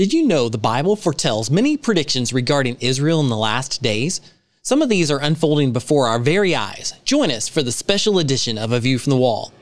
Did you know the Bible foretells many predictions regarding Israel in the last days? Some of these are unfolding before our very eyes. Join us for the special edition of A View from the Wall.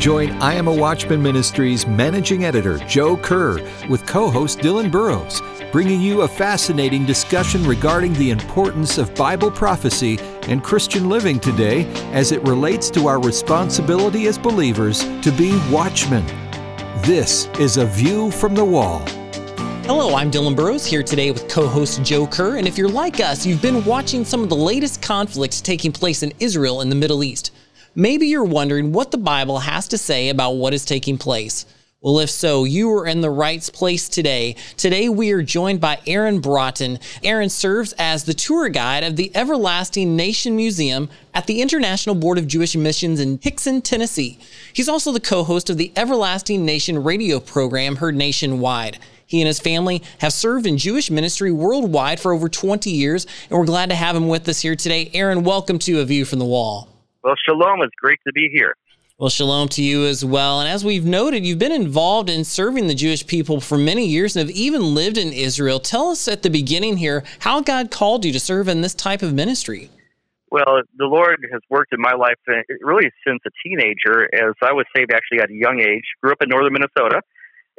Join I Am a Watchman Ministries managing editor Joe Kerr with co host Dillon Burroughs, bringing you a fascinating discussion regarding the importance of Bible prophecy and Christian living today as it relates to our responsibility as believers to be watchmen. This is A View from the Wall. Hello, I'm Dillon Burroughs here today with co host Joe Kerr. And if you're like us, you've been watching some of the latest conflicts taking place in Israel and the Middle East. Maybe you're wondering what the Bible has to say about what is taking place. Well, if so, you are in the right place today. Today, we are joined by Aaron Braaten. Aaron serves as the tour guide of the Everlasting Nation Museum at the International Board of Jewish Missions in Hixson, Tennessee. He's also the co host of the Everlasting Nation radio program heard nationwide. He and his family have served in Jewish ministry worldwide for over 20 years, and we're glad to have him with us here today. Aaron, welcome to A View from the Wall. Well, shalom. It's great to be here. Well, shalom to you as well. And as we've noted, you've been involved in serving the Jewish people for many years and have even lived in Israel. Tell us at the beginning here how God called you to serve in this type of ministry. Well, the Lord has worked in my life uh, really since a teenager, as I was saved actually at a young age. Grew up in northern Minnesota,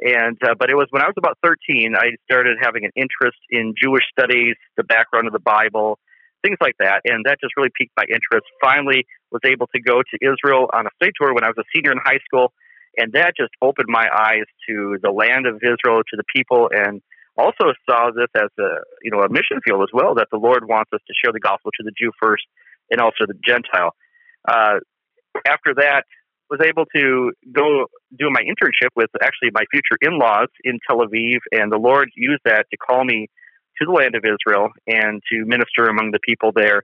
and uh, but it was when I was about 13 I started having an interest in Jewish studies, the background of the Bible, things like that. And that just really piqued my interest. Finally, was able to go to Israel on a state tour when I was a senior in high school. And that just opened my eyes to the land of Israel, to the people, and also saw this as a you know a mission field as well. That the Lord wants us to share the gospel to the Jew first, and also the Gentile. Uh, after that, was able to go do my internship with actually my future in-laws in Tel Aviv, and the Lord used that to call me to the land of Israel and to minister among the people there.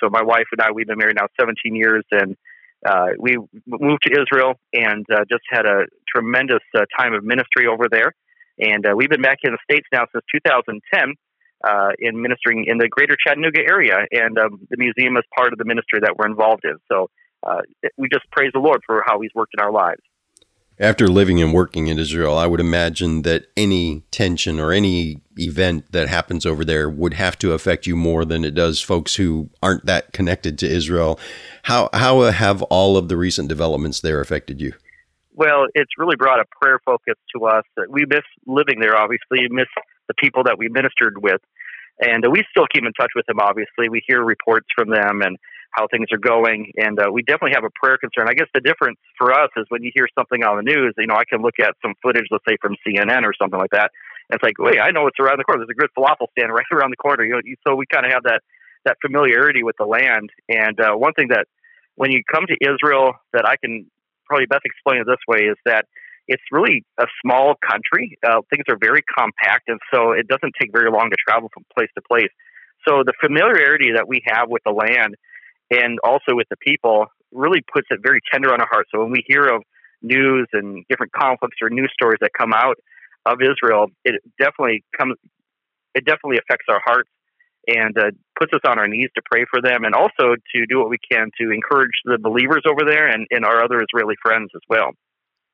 So my wife and I, we've been married now 17 years, and uh, we moved to Israel and uh, just had a tremendous uh, time of ministry over there. And uh, we've been back in the States now since 2010 uh, in ministering in the greater Chattanooga area. And um, the museum is part of the ministry that we're involved in. So uh, we just praise the Lord for how He's worked in our lives. After living and working in Israel, I would imagine that any tension or any event that happens over there would have to affect you more than it does folks who aren't that connected to Israel. How how have all of the recent developments there affected you? Well, it's really brought a prayer focus to us. We miss living there, obviously, We miss the people that we ministered with, and we still keep in touch with them. Obviously, we hear reports from them and how things are going. And uh, we definitely have a prayer concern. I guess the difference for us is when you hear something on the news, you know, I can look at some footage, let's say from CNN or something like that, and it's like, wait, I know it's around the corner. There's a good falafel stand right around the corner. You know, so we kind of have that that familiarity with the land. And uh, one thing that when you come to Israel, that I can probably best explain it this way is that it's really a small country. Uh, things are very compact, and so it doesn't take very long to travel from place to place. So the familiarity that we have with the land and also with the people really puts it very tender on our heart. So when we hear of news and different conflicts or news stories that come out of Israel, it definitely comes, it definitely affects our hearts and uh, puts us on our knees to pray for them and also to do what we can to encourage the believers over there and, and our other Israeli friends as well.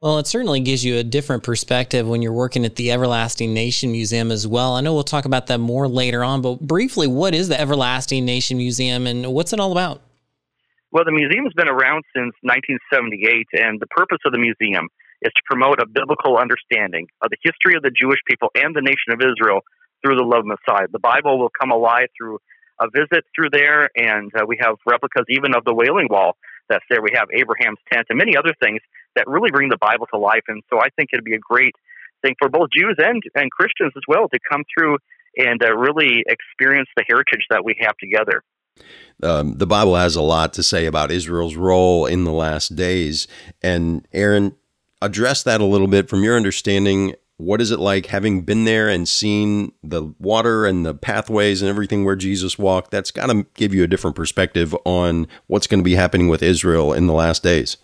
Well, it certainly gives you a different perspective when you're working at the Everlasting Nation Museum as well. I know we'll talk about that more later on, but briefly, what is the Everlasting Nation Museum and what's it all about? Well, the museum's been around since 1978, and the purpose of the museum is to promote a biblical understanding of the history of the Jewish people and the nation of Israel through the love of Messiah. The Bible will come alive through a visit through there, and uh, we have replicas even of the Wailing Wall that's there. We have Abraham's tent and many other things that really bring the Bible to life. And so I think it'd be a great thing for both Jews and, and Christians as well to come through and uh, really experience the heritage that we have together. Um, the Bible has a lot to say about Israel's role in the last days. And Aaron, address that a little bit from your understanding. What is it like having been there and seen the water and the pathways and everything where Jesus walked? That's got to give you a different perspective on what's going to be happening with Israel in the last days.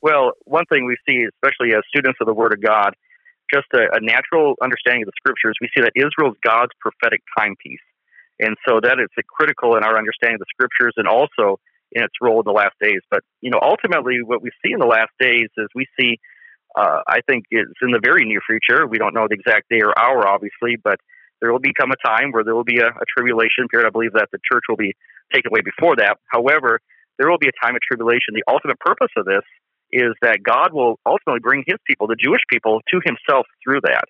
Well, one thing we see, especially as students of the Word of God, just a, a natural understanding of the Scriptures, we see that Israel is God's prophetic timepiece. And so that is critical in our understanding of the Scriptures and also in its role in the last days. But you know, ultimately, what we see in the last days is we see. Uh, I think it's in the very near future. We don't know the exact day or hour, obviously, but there will become a time where there will be a, a tribulation period. I believe that the church will be taken away before that. However, there will be a time of tribulation. The ultimate purpose of this is that God will ultimately bring his people, the Jewish people, to himself through that.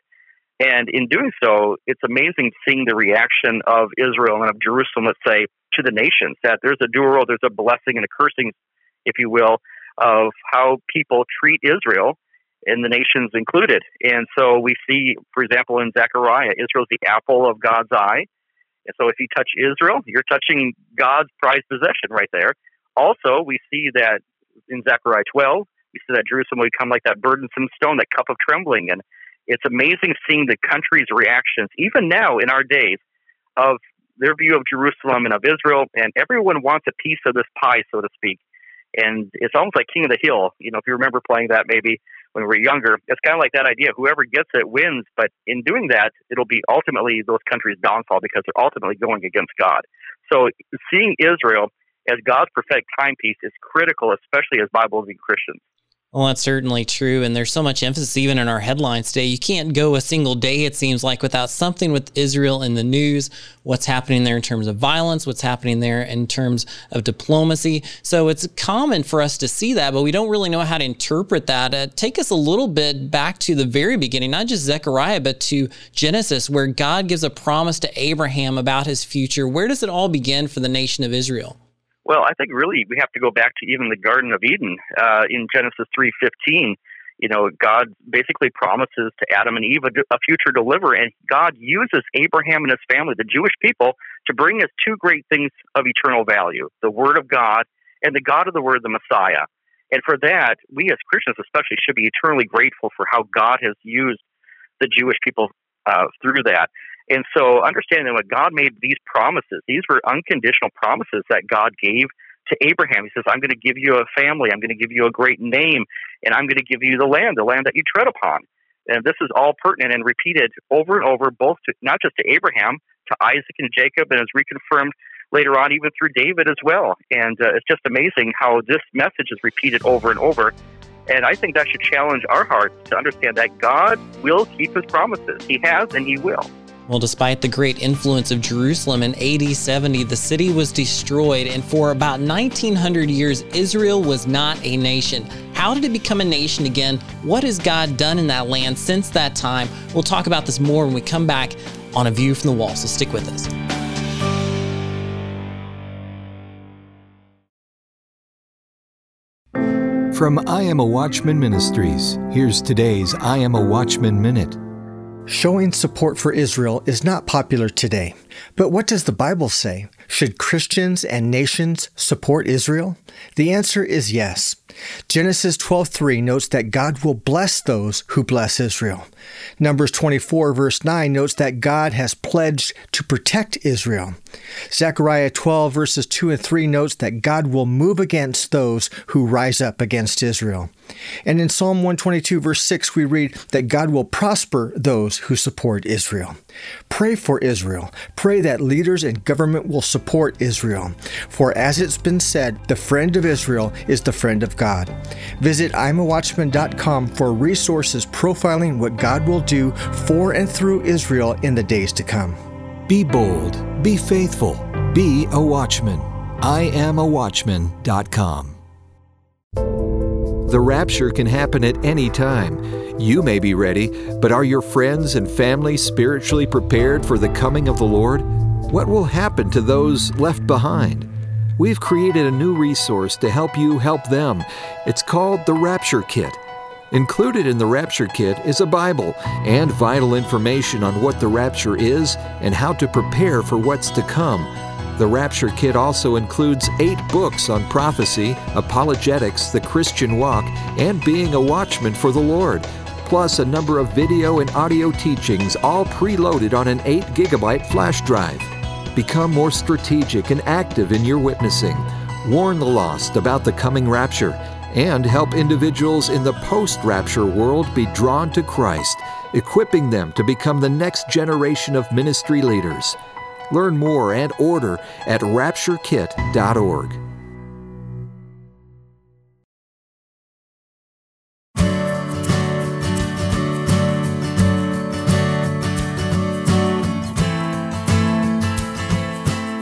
And in doing so, it's amazing seeing the reaction of Israel and of Jerusalem, let's say, to the nations, that there's a dual there's a blessing and a cursing, if you will, of how people treat Israel and the nations included. And so we see, for example, in Zechariah, Israel's the apple of God's eye. And so if you touch Israel, you're touching God's prized possession right there. Also, we see that in Zechariah 12, we see that Jerusalem will become like that burdensome stone, that cup of trembling. And it's amazing seeing the country's reactions, even now in our days, of their view of Jerusalem and of Israel. And everyone wants a piece of this pie, so to speak. And it's almost like King of the Hill. You know, if you remember playing that maybe when we're younger, it's kind of like that idea whoever gets it wins. But in doing that, it'll be ultimately those countries' downfall because they're ultimately going against God. So seeing Israel as God's prophetic timepiece is critical, especially as Bible believing Christians. Well, that's certainly true. And there's so much emphasis even in our headlines today. You can't go a single day, it seems like, without something with Israel in the news, what's happening there in terms of violence, what's happening there in terms of diplomacy. So it's common for us to see that, but we don't really know how to interpret that. Uh, take us a little bit back to the very beginning, not just Zechariah, but to Genesis, where God gives a promise to Abraham about his future. Where does it all begin for the nation of Israel? Well, I think really we have to go back to even the Garden of Eden uh, in Genesis three fifteen. You know, God basically promises to Adam and Eve a, a future deliverer, and God uses Abraham and his family, the Jewish people, to bring us two great things of eternal value: the Word of God and the God of the Word, the Messiah. And for that, we as Christians especially should be eternally grateful for how God has used the Jewish people uh, through that. And so, understanding that God made these promises, these were unconditional promises that God gave to Abraham. He says, I'm going to give you a family, I'm going to give you a great name, and I'm going to give you the land, the land that you tread upon. And this is all pertinent and repeated over and over, both to, not just to Abraham, to Isaac and Jacob, and is reconfirmed later on even through David as well. And uh, it's just amazing how this message is repeated over and over. And I think that should challenge our hearts to understand that God will keep his promises. He has and he will. Well, despite the great influence of Jerusalem in AD 70, the city was destroyed, and for about 1900 years, Israel was not a nation. How did it become a nation again? What has God done in that land since that time? We'll talk about this more when we come back on A View from the Wall, so stick with us. From I Am a Watchman Ministries, here's today's I Am a Watchman Minute. Showing support for Israel is not popular today. But what does the Bible say? Should Christians and nations support Israel? The answer is yes. Genesis 12:3 notes that God will bless those who bless Israel. Numbers 24 verse 9 notes that God has pledged to protect Israel. Zechariah 12 verses 2 and 3 notes that God will move against those who rise up against Israel. And in Psalm 122 verse 6 we read that God will prosper those who support Israel. Pray for Israel. Pray that leaders and government will support Israel. For as it's been said, the friend of Israel is the friend of God. Visit imawatchman.com for resources profiling what God will do for and through Israel in the days to come. Be bold, be faithful, be a watchman. IamAwatchman.com. The rapture can happen at any time. You may be ready, but are your friends and family spiritually prepared for the coming of the Lord? What will happen to those left behind? We've created a new resource to help you help them. It's called the Rapture Kit. Included in the Rapture Kit is a Bible and vital information on what the rapture is and how to prepare for what's to come. The Rapture Kit also includes eight books on prophecy, apologetics, the Christian walk, and being a watchman for the Lord, plus a number of video and audio teachings, all preloaded on an 8 gigabyte flash drive. Become more strategic and active in your witnessing. Warn the lost about the coming rapture and help individuals in the post rapture world be drawn to Christ, equipping them to become the next generation of ministry leaders. Learn more and order at rapturekit.org.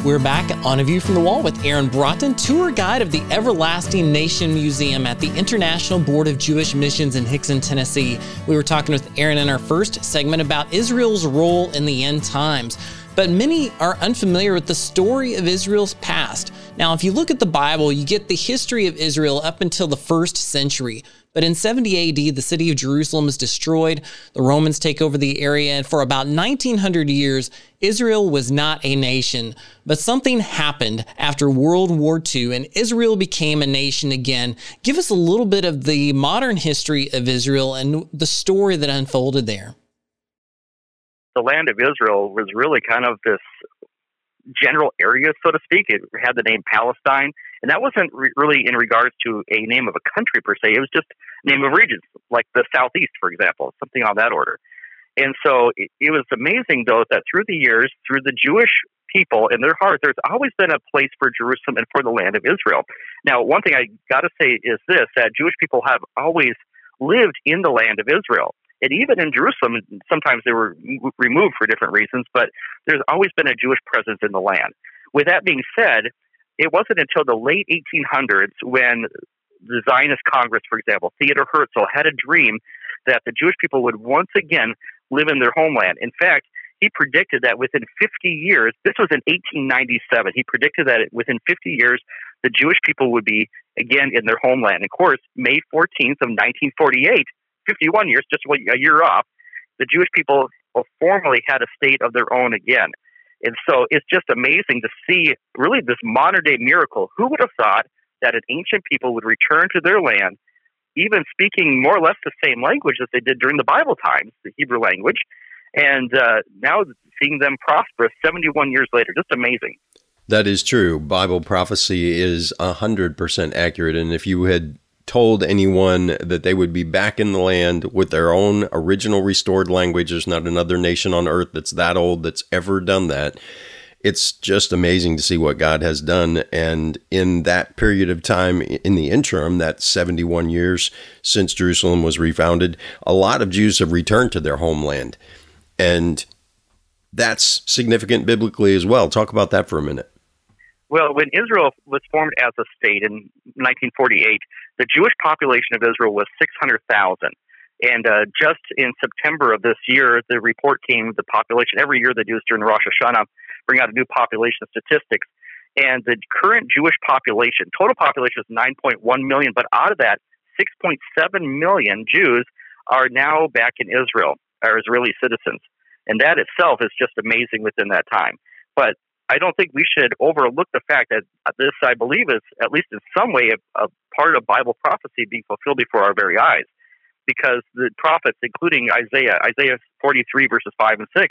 We're back on A View from the Wall with Aaron Braaten, tour guide of the Everlasting Nation Museum at the International Board of Jewish Missions in Hixson, Tennessee. We were talking with Aaron in our first segment about Israel's role in the end times. But many are unfamiliar with the story of Israel's past. Now, if you look at the Bible, you get the history of Israel up until the first century. But in 70 AD, the city of Jerusalem is destroyed. The Romans take over the area, and for about 1900 years, Israel was not a nation. But something happened after World War II, and Israel became a nation again. Give us a little bit of the modern history of Israel and the story that unfolded there. The land of Israel was really kind of this general area, so to speak. It had the name Palestine, and that wasn't re- really in regards to a name of a country per se. It was just name of regions, like the Southeast, for example, something on that order. And so it, it was amazing, though, that through the years, through the Jewish people in their heart, there's always been a place for Jerusalem and for the land of Israel. Now, one thing I got to say is this: that Jewish people have always lived in the land of Israel and even in Jerusalem, sometimes they were removed for different reasons, but there's always been a Jewish presence in the land. With that being said, it wasn't until the late 1800s when the Zionist Congress, for example, Theodor Herzl, had a dream that the Jewish people would once again live in their homeland. In fact, he predicted that within 50 years, this was in 1897, he predicted that within 50 years, the Jewish people would be again in their homeland. Of course, May 14th of 1948, 51 years, just a year off, the Jewish people formally had a state of their own again. And so it's just amazing to see really this modern day miracle. Who would have thought that an ancient people would return to their land, even speaking more or less the same language as they did during the Bible times, the Hebrew language, and uh, now seeing them prosperous 71 years later? Just amazing. That is true. Bible prophecy is 100% accurate. And if you had told anyone that they would be back in the land with their own original restored language. There's not another nation on earth that's that old that's ever done that. It's just amazing to see what God has done. And in that period of time, in the interim, that 71 years since Jerusalem was refounded, a lot of Jews have returned to their homeland. And that's significant biblically as well. Talk about that for a minute. Well, when Israel was formed as a state in 1948, the Jewish population of Israel was 600,000. And uh, just in September of this year, the report came, the population, every year they do this during Rosh Hashanah, bring out a new population statistics. And the current Jewish population, total population is 9.1 million, but out of that, 6.7 million Jews are now back in Israel, are Israeli citizens. And that itself is just amazing within that time. But I don't think we should overlook the fact that this, I believe, is at least in some way a, a part of Bible prophecy being fulfilled before our very eyes. Because the prophets, including Isaiah, Isaiah 43, verses 5 and 6,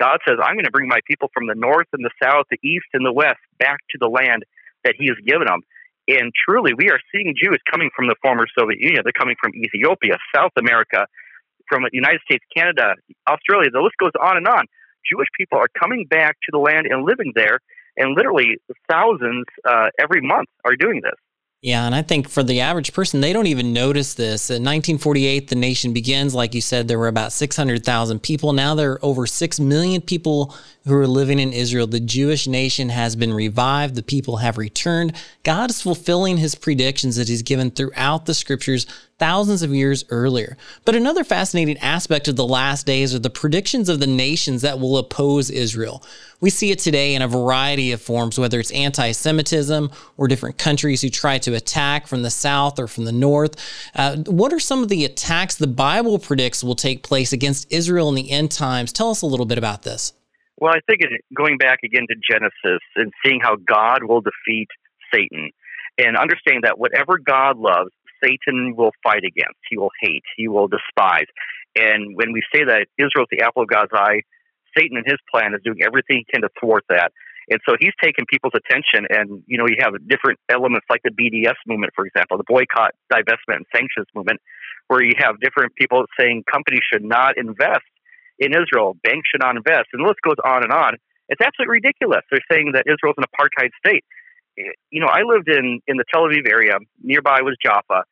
God says, I'm going to bring my people from the north and the south, the east and the west back to the land that He has given them. And truly, we are seeing Jews coming from the former Soviet Union. They're coming from Ethiopia, South America, from the United States, Canada, Australia. The list goes on and on. Jewish people are coming back to the land and living there, and literally thousands uh, every month are doing this. Yeah, and I think for the average person, they don't even notice this. In 1948, the nation begins. Like you said, there were about 600,000 people. Now there are over 6 million people who are living in Israel. The Jewish nation has been revived. The people have returned. God is fulfilling his predictions that he's given throughout the scriptures thousands of years earlier. But another fascinating aspect of the last days are the predictions of the nations that will oppose Israel. We see it today in a variety of forms, whether it's anti Semitism or different countries who try to attack from the south or from the north. Uh, what are some of the attacks the Bible predicts will take place against Israel in the end times? Tell us a little bit about this. Well, I think going back again to Genesis and seeing how God will defeat Satan and understanding that whatever God loves, Satan will fight against, he will hate, he will despise. And when we say that Israel's the apple of God's eye, Satan and his plan is doing everything he can to thwart that. And so he's taking people's attention, and you know you have different elements like the BDS movement, for example, the boycott, divestment, and sanctions movement, where you have different people saying companies should not invest in Israel, banks should not invest, and the list goes on and on. It's absolutely ridiculous. They're saying that Israel's an apartheid state. You know, I lived in in the Tel Aviv area. Nearby was Jaffa,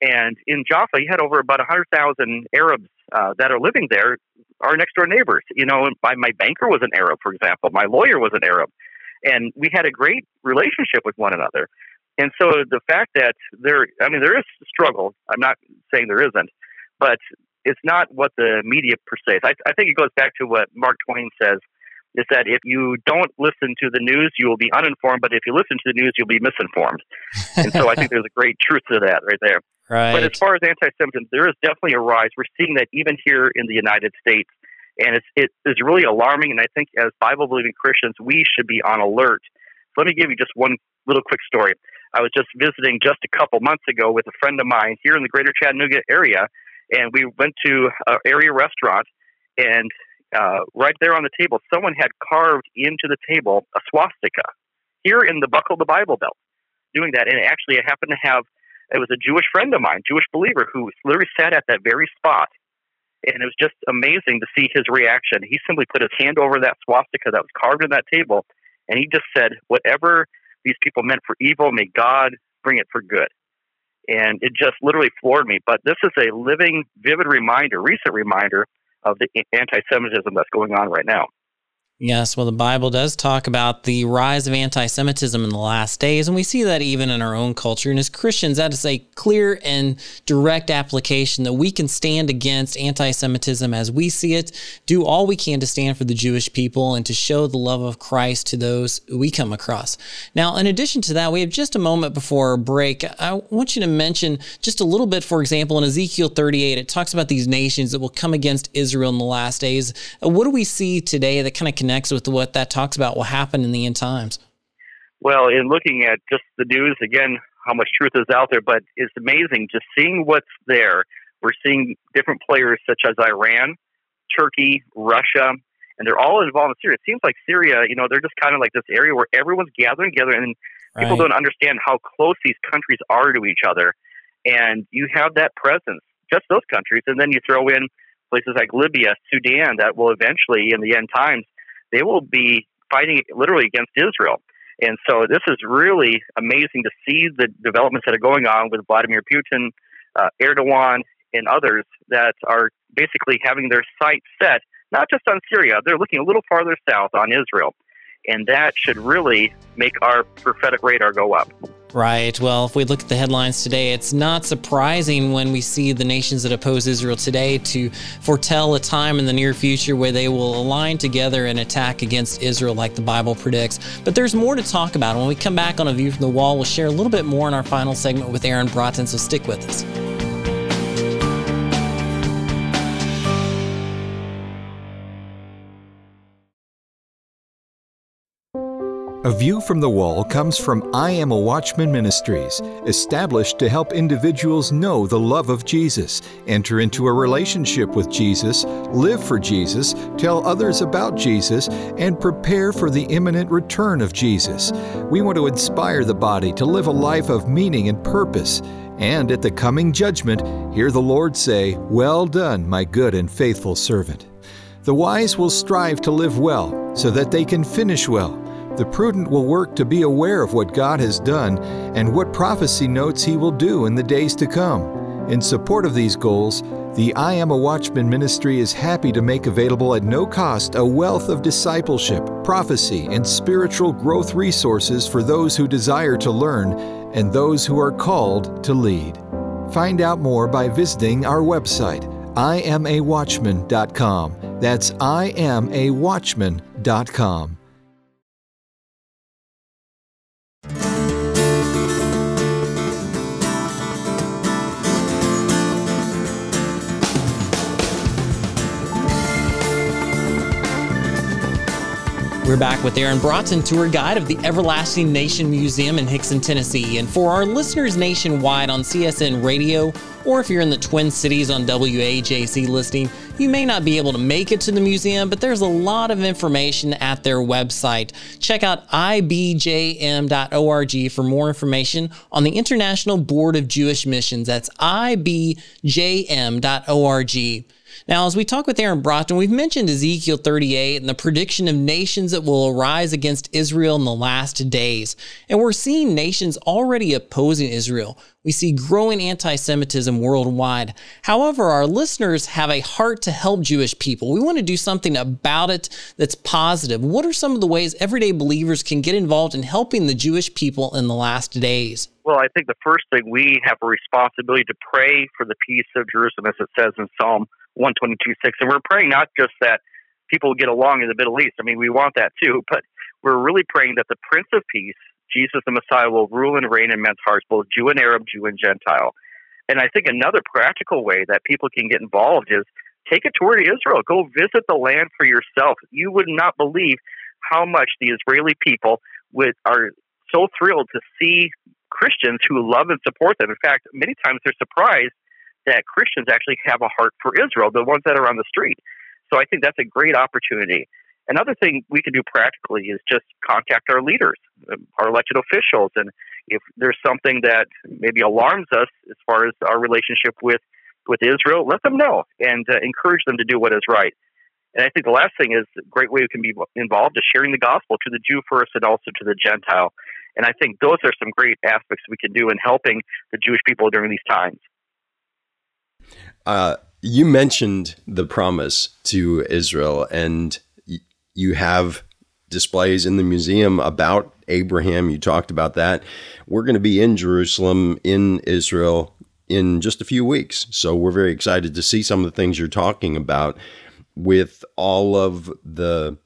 and in Jaffa, you had over about 100,000 Arabs uh, that are living there, our next door neighbors. You know, my, my banker was an Arab, for example. My lawyer was an Arab. and we had a great relationship with one another. And so the fact that there, I mean, there is struggle. I'm not saying there isn't, but it's not what the media per se. I, I think it goes back to what Mark Twain says: is that if you don't listen to the news, you will be uninformed, but if you listen to the news, you'll be misinformed. and so I think there's a great truth to that right there. Right. But as far as anti-Semitism, there is definitely a rise. We're seeing that even here in the United States, and it's it is really alarming. And I think as Bible-believing Christians, we should be on alert. So let me give you just one little quick story. I was just visiting just a couple months ago with a friend of mine here in the Greater Chattanooga area, and we went to an area restaurant, and uh, right there on the table, someone had carved into the table a swastika here in the buckle of the Bible Belt, doing that. And actually, I happened to have it was a Jewish friend of mine, Jewish believer, who literally sat at that very spot. And it was just amazing to see his reaction. He simply put his hand over that swastika that was carved in that table, and he just said, Whatever these people meant for evil, may God bring it for good. And it just literally floored me. But this is a living, vivid reminder, recent reminder of the anti Semitism that's going on right now. Yes, well, the Bible does talk about the rise of anti Semitism in the last days, and we see that even in our own culture. And as Christians, that is a clear and direct application that we can stand against anti Semitism as we see it, do all we can to stand for the Jewish people and to show the love of Christ to those we come across. Now, in addition to that, we have just a moment before our break. I want you to mention just a little bit, for example, in Ezekiel 38, it talks about these nations that will come against Israel in the last days. Uh, what do we see today that kind of connects with what that talks about will happen in the end times? Well, in looking at just the news, again, how much truth is out there, but it's amazing just seeing what's there. We're seeing different players such as Iran, Turkey, Russia, and they're all involved in Syria. It seems like Syria, you know, they're just kind of like this area where everyone's gathering together, and people right. don't understand how close these countries are to each other. And you have that presence, just those countries, and then you throw in places like Libya, Sudan, that will eventually, in the end times, they will be fighting literally against Israel. And so this is really amazing to see the developments that are going on with Vladimir Putin, uh, Erdogan, and others that are basically having their sights set not just on Syria, they're looking a little farther south on Israel. And that should really make our prophetic radar go up. Right. Well, if we look at the headlines today, it's not surprising when we see the nations that oppose Israel today to foretell a time in the near future where they will align together and attack against Israel like the Bible predicts. But there's more to talk about. When we come back on A View from the Wall, we'll share a little bit more in our final segment with Aaron Braaten, so stick with us. A View from the Wall comes from I Am a Watchman Ministries, established to help individuals know the love of Jesus, enter into a relationship with Jesus, live for Jesus, tell others about Jesus, and prepare for the imminent return of Jesus. We want to inspire the body to live a life of meaning and purpose. And at the coming judgment, hear the Lord say, Well done, my good and faithful servant. The wise will strive to live well, so that they can finish well. The prudent will work to be aware of what God has done and what prophecy notes He will do in the days to come. In support of these goals, the I Am a Watchman ministry is happy to make available at no cost a wealth of discipleship, prophecy, and spiritual growth resources for those who desire to learn and those who are called to lead. Find out more by visiting our website, iamawatchman.com. That's iamawatchman.com. We're back with Aaron Braaten, tour guide of the Everlasting Nation Museum in Hixson, Tennessee. And for our listeners nationwide on CSN Radio, or if you're in the Twin Cities on WAJC listing, you may not be able to make it to the museum, but there's a lot of information at their website. Check out ibjm.org for more information on the International Board of Jewish Missions. That's ibjm.org. Now, as we talk with Aaron Braaten, we've mentioned Ezekiel 38 and the prediction of nations that will arise against Israel in the last days. And we're seeing nations already opposing Israel. We see growing anti Semitism worldwide. However, our listeners have a heart to help Jewish people. We want to do something about it that's positive. What are some of the ways everyday believers can get involved in helping the Jewish people in the last days? Well, I think the first thing we have a responsibility to pray for the peace of Jerusalem, as it says in Psalm 122 6. And we're praying not just that people get along in the Middle East. I mean, we want that too, but we're really praying that the Prince of Peace, Jesus the Messiah, will rule and reign in men's hearts, both Jew and Arab, Jew and Gentile. And I think another practical way that people can get involved is take a tour to Israel. Go visit the land for yourself. You would not believe how much the Israeli people would are so thrilled to see Christians who love and support them. In fact, many times they're surprised that Christians actually have a heart for Israel, the ones that are on the street. So I think that's a great opportunity. Another thing we can do practically is just contact our leaders, um, our elected officials, and if there's something that maybe alarms us as far as our relationship with with Israel, let them know and uh, encourage them to do what is right. And I think the last thing is a great way we can be involved is sharing the gospel to the Jew first and also to the Gentile. And I think those are some great aspects we can do in helping the Jewish people during these times. Uh, you mentioned the promise to Israel, and y- you have displays in the museum about Abraham. You talked about that. We're going to be in Jerusalem, in Israel, in just a few weeks. So we're very excited to see some of the things you're talking about with all of the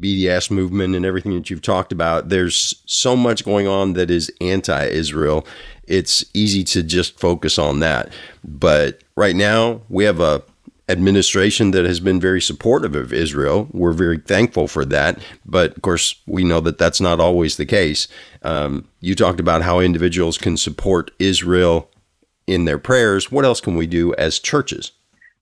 BDS movement and everything that you've talked about. There's so much going on that is anti Israel. It's easy to just focus on that. But right now, we have a administration that has been very supportive of Israel. We're very thankful for that. But of course, we know that that's not always the case. Um, you talked about how individuals can support Israel in their prayers. What else can we do as churches?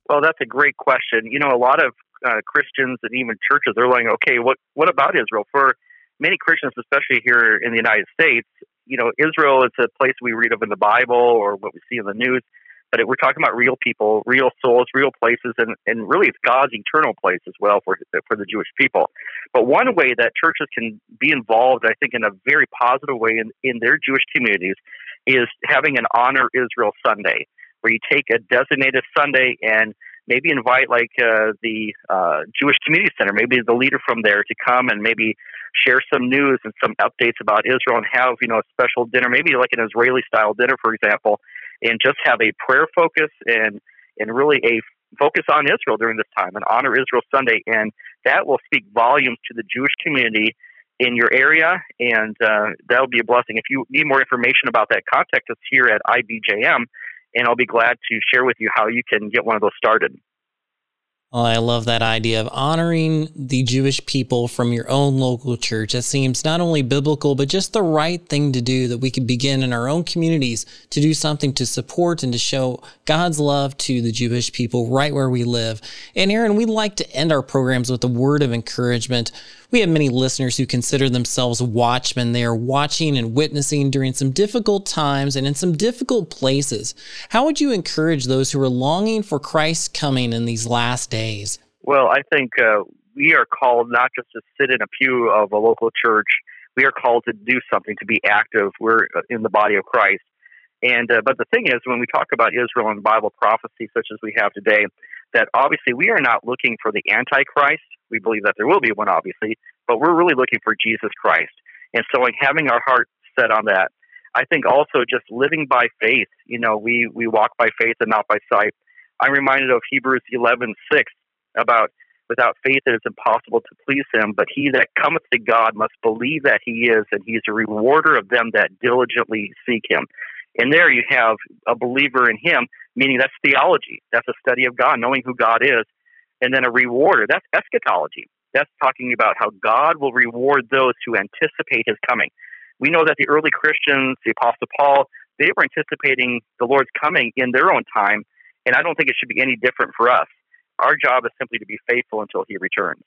Well, that's a great question. You know, a lot of uh, Christians and even churches are like, okay, what what about Israel? For many Christians, especially here in the United States, you know, Israel is a place we read of in the Bible or what we see in the news, but it, we're talking about real people, real souls, real places, and, and really it's God's eternal place as well for for the Jewish people. But one way that churches can be involved, I think, in a very positive way in, in their Jewish communities is having an Honor Israel Sunday, where you take a designated Sunday and maybe invite like uh, the uh, Jewish Community Center, maybe the leader from there to come and maybe share some news and some updates about Israel and have you know a special dinner, maybe like an Israeli style dinner, for example, and just have a prayer focus and and really a focus on Israel during this time and honor Israel Sunday, and that will speak volumes to the Jewish community in your area, and uh, that'll be a blessing. If you need more information about that, contact us here at IBJM and I'll be glad to share with you how you can get one of those started. Well, I love that idea of honoring the Jewish people from your own local church. That seems not only biblical, but just the right thing to do that we could begin in our own communities to do something to support and to show God's love to the Jewish people right where we live. And Aaron, we like to end our programs with a word of encouragement. We have many listeners who consider themselves watchmen. They are watching and witnessing during some difficult times and in some difficult places. How would you encourage those who are longing for Christ's coming in these last days? Well, I think uh, we are called not just to sit in a pew of a local church. We are called to do something, to be active. We're uh, in the body of Christ. And uh, but the thing is, when we talk about Israel and Bible prophecy, such as we have today, that obviously we are not looking for the Antichrist. We believe that there will be one, obviously, but we're really looking for Jesus Christ. And so, like having our heart set on that, I think also just living by faith. You know, we we walk by faith and not by sight. I'm reminded of Hebrews 11:6 about without faith it is impossible to please him. But he that cometh to God must believe that he is, and he is a rewarder of them that diligently seek him. And there you have a believer in him, meaning that's theology. That's a study of God, knowing who God is. And then a rewarder, that's eschatology. That's talking about how God will reward those who anticipate his coming. We know that the early Christians, the Apostle Paul, they were anticipating the Lord's coming in their own time. And I don't think it should be any different for us. Our job is simply to be faithful until he returns.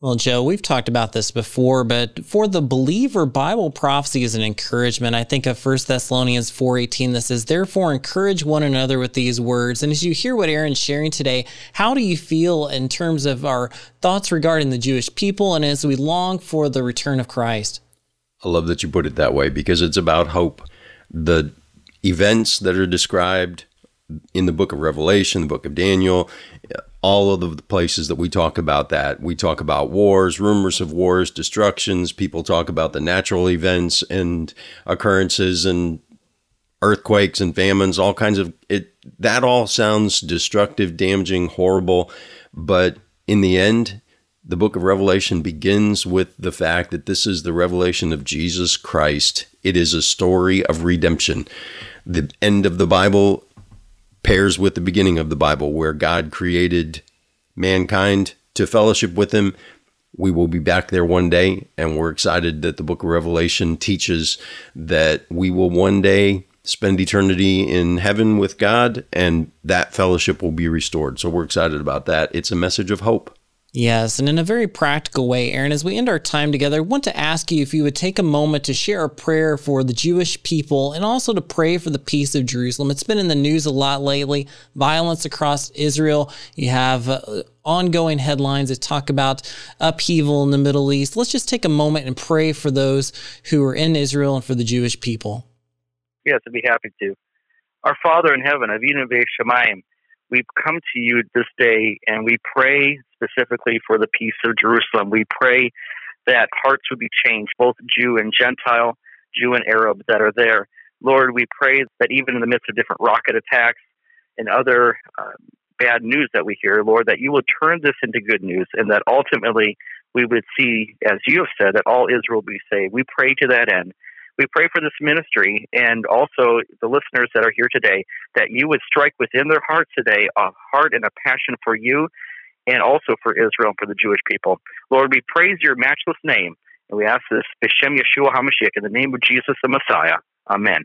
Well, Joe, we've talked about this before, but for the believer, Bible prophecy is an encouragement. I think of 1 Thessalonians 4.18 that says, Therefore encourage one another with these words. And as you hear what Aaron's sharing today, how do you feel in terms of our thoughts regarding the Jewish people and as we long for the return of Christ? I love that you put it that way because it's about hope. The events that are described in the book of Revelation, the book of Daniel, all of the places that we talk about that. We talk about wars, rumors of wars, destructions. People talk about the natural events and occurrences and earthquakes and famines, all kinds of it. That all sounds destructive, damaging, horrible. But in the end, the book of Revelation begins with the fact that this is the revelation of Jesus Christ. It is a story of redemption. The end of the Bible pairs with the beginning of the Bible, where God created mankind to fellowship with Him. We will be back there one day, and we're excited that the book of Revelation teaches that we will one day spend eternity in heaven with God, and that fellowship will be restored. So we're excited about that. It's a message of hope. Yes, and in a very practical way, Aaron, as we end our time together, I want to ask you if you would take a moment to share a prayer for the Jewish people and also to pray for the peace of Jerusalem. It's been in the news a lot lately violence across Israel. You have uh, ongoing headlines that talk about upheaval in the Middle East. Let's just take a moment and pray for those who are in Israel and for the Jewish people. Yes, I'd be happy to. Our Father in heaven, Avinu Shemayim, we come to you this day and we pray specifically for the peace of Jerusalem. We pray that hearts would be changed, both Jew and Gentile, Jew and Arab that are there. Lord, we pray that even in the midst of different rocket attacks and other uh, bad news that we hear, Lord, that you will turn this into good news and that ultimately we would see, as you have said, that all Israel be saved. We pray to that end we pray for this ministry and also the listeners that are here today that you would strike within their hearts today a heart and a passion for you and also for Israel and for the Jewish people. Lord, we praise your matchless name and we ask this Yeshua HaMashiach in the name of Jesus the Messiah. Amen.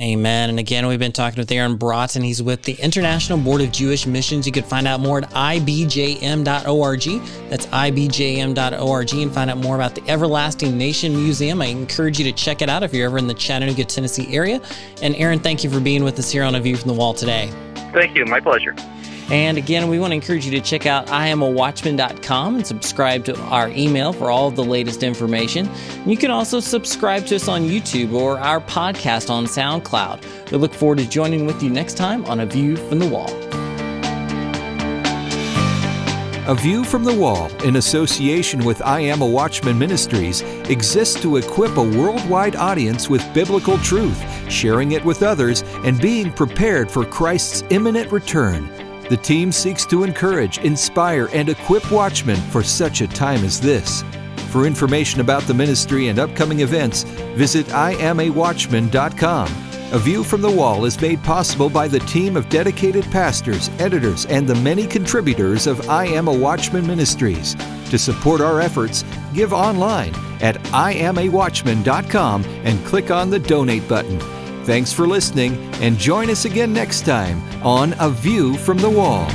Amen. And again, we've been talking with Aaron Braaten. He's with the International Board of Jewish Missions. You can find out more at ibjm.org. That's ibjm.org and find out more about the Everlasting Nation Museum. I encourage you to check it out if you're ever in the Chattanooga, Tennessee area. And Aaron, thank you for being with us here on A View from the Wall today. Thank you. My pleasure. And again, we want to encourage you to check out iamawatchman.com and subscribe to our email for all of the latest information. You can also subscribe to us on YouTube or our podcast on SoundCloud. We look forward to joining with you next time on A View from the Wall. A View from the Wall, in association with I Am a Watchman Ministries, exists to equip a worldwide audience with biblical truth, sharing it with others, and being prepared for Christ's imminent return. The team seeks to encourage, inspire, and equip watchmen for such a time as this. For information about the ministry and upcoming events, visit iamawatchman.com. A View from the Wall is made possible by the team of dedicated pastors, editors, and the many contributors of I Am a Watchman Ministries. To support our efforts, give online at iamawatchman.com and click on the donate button. Thanks for listening, and join us again next time on A View from the Wall.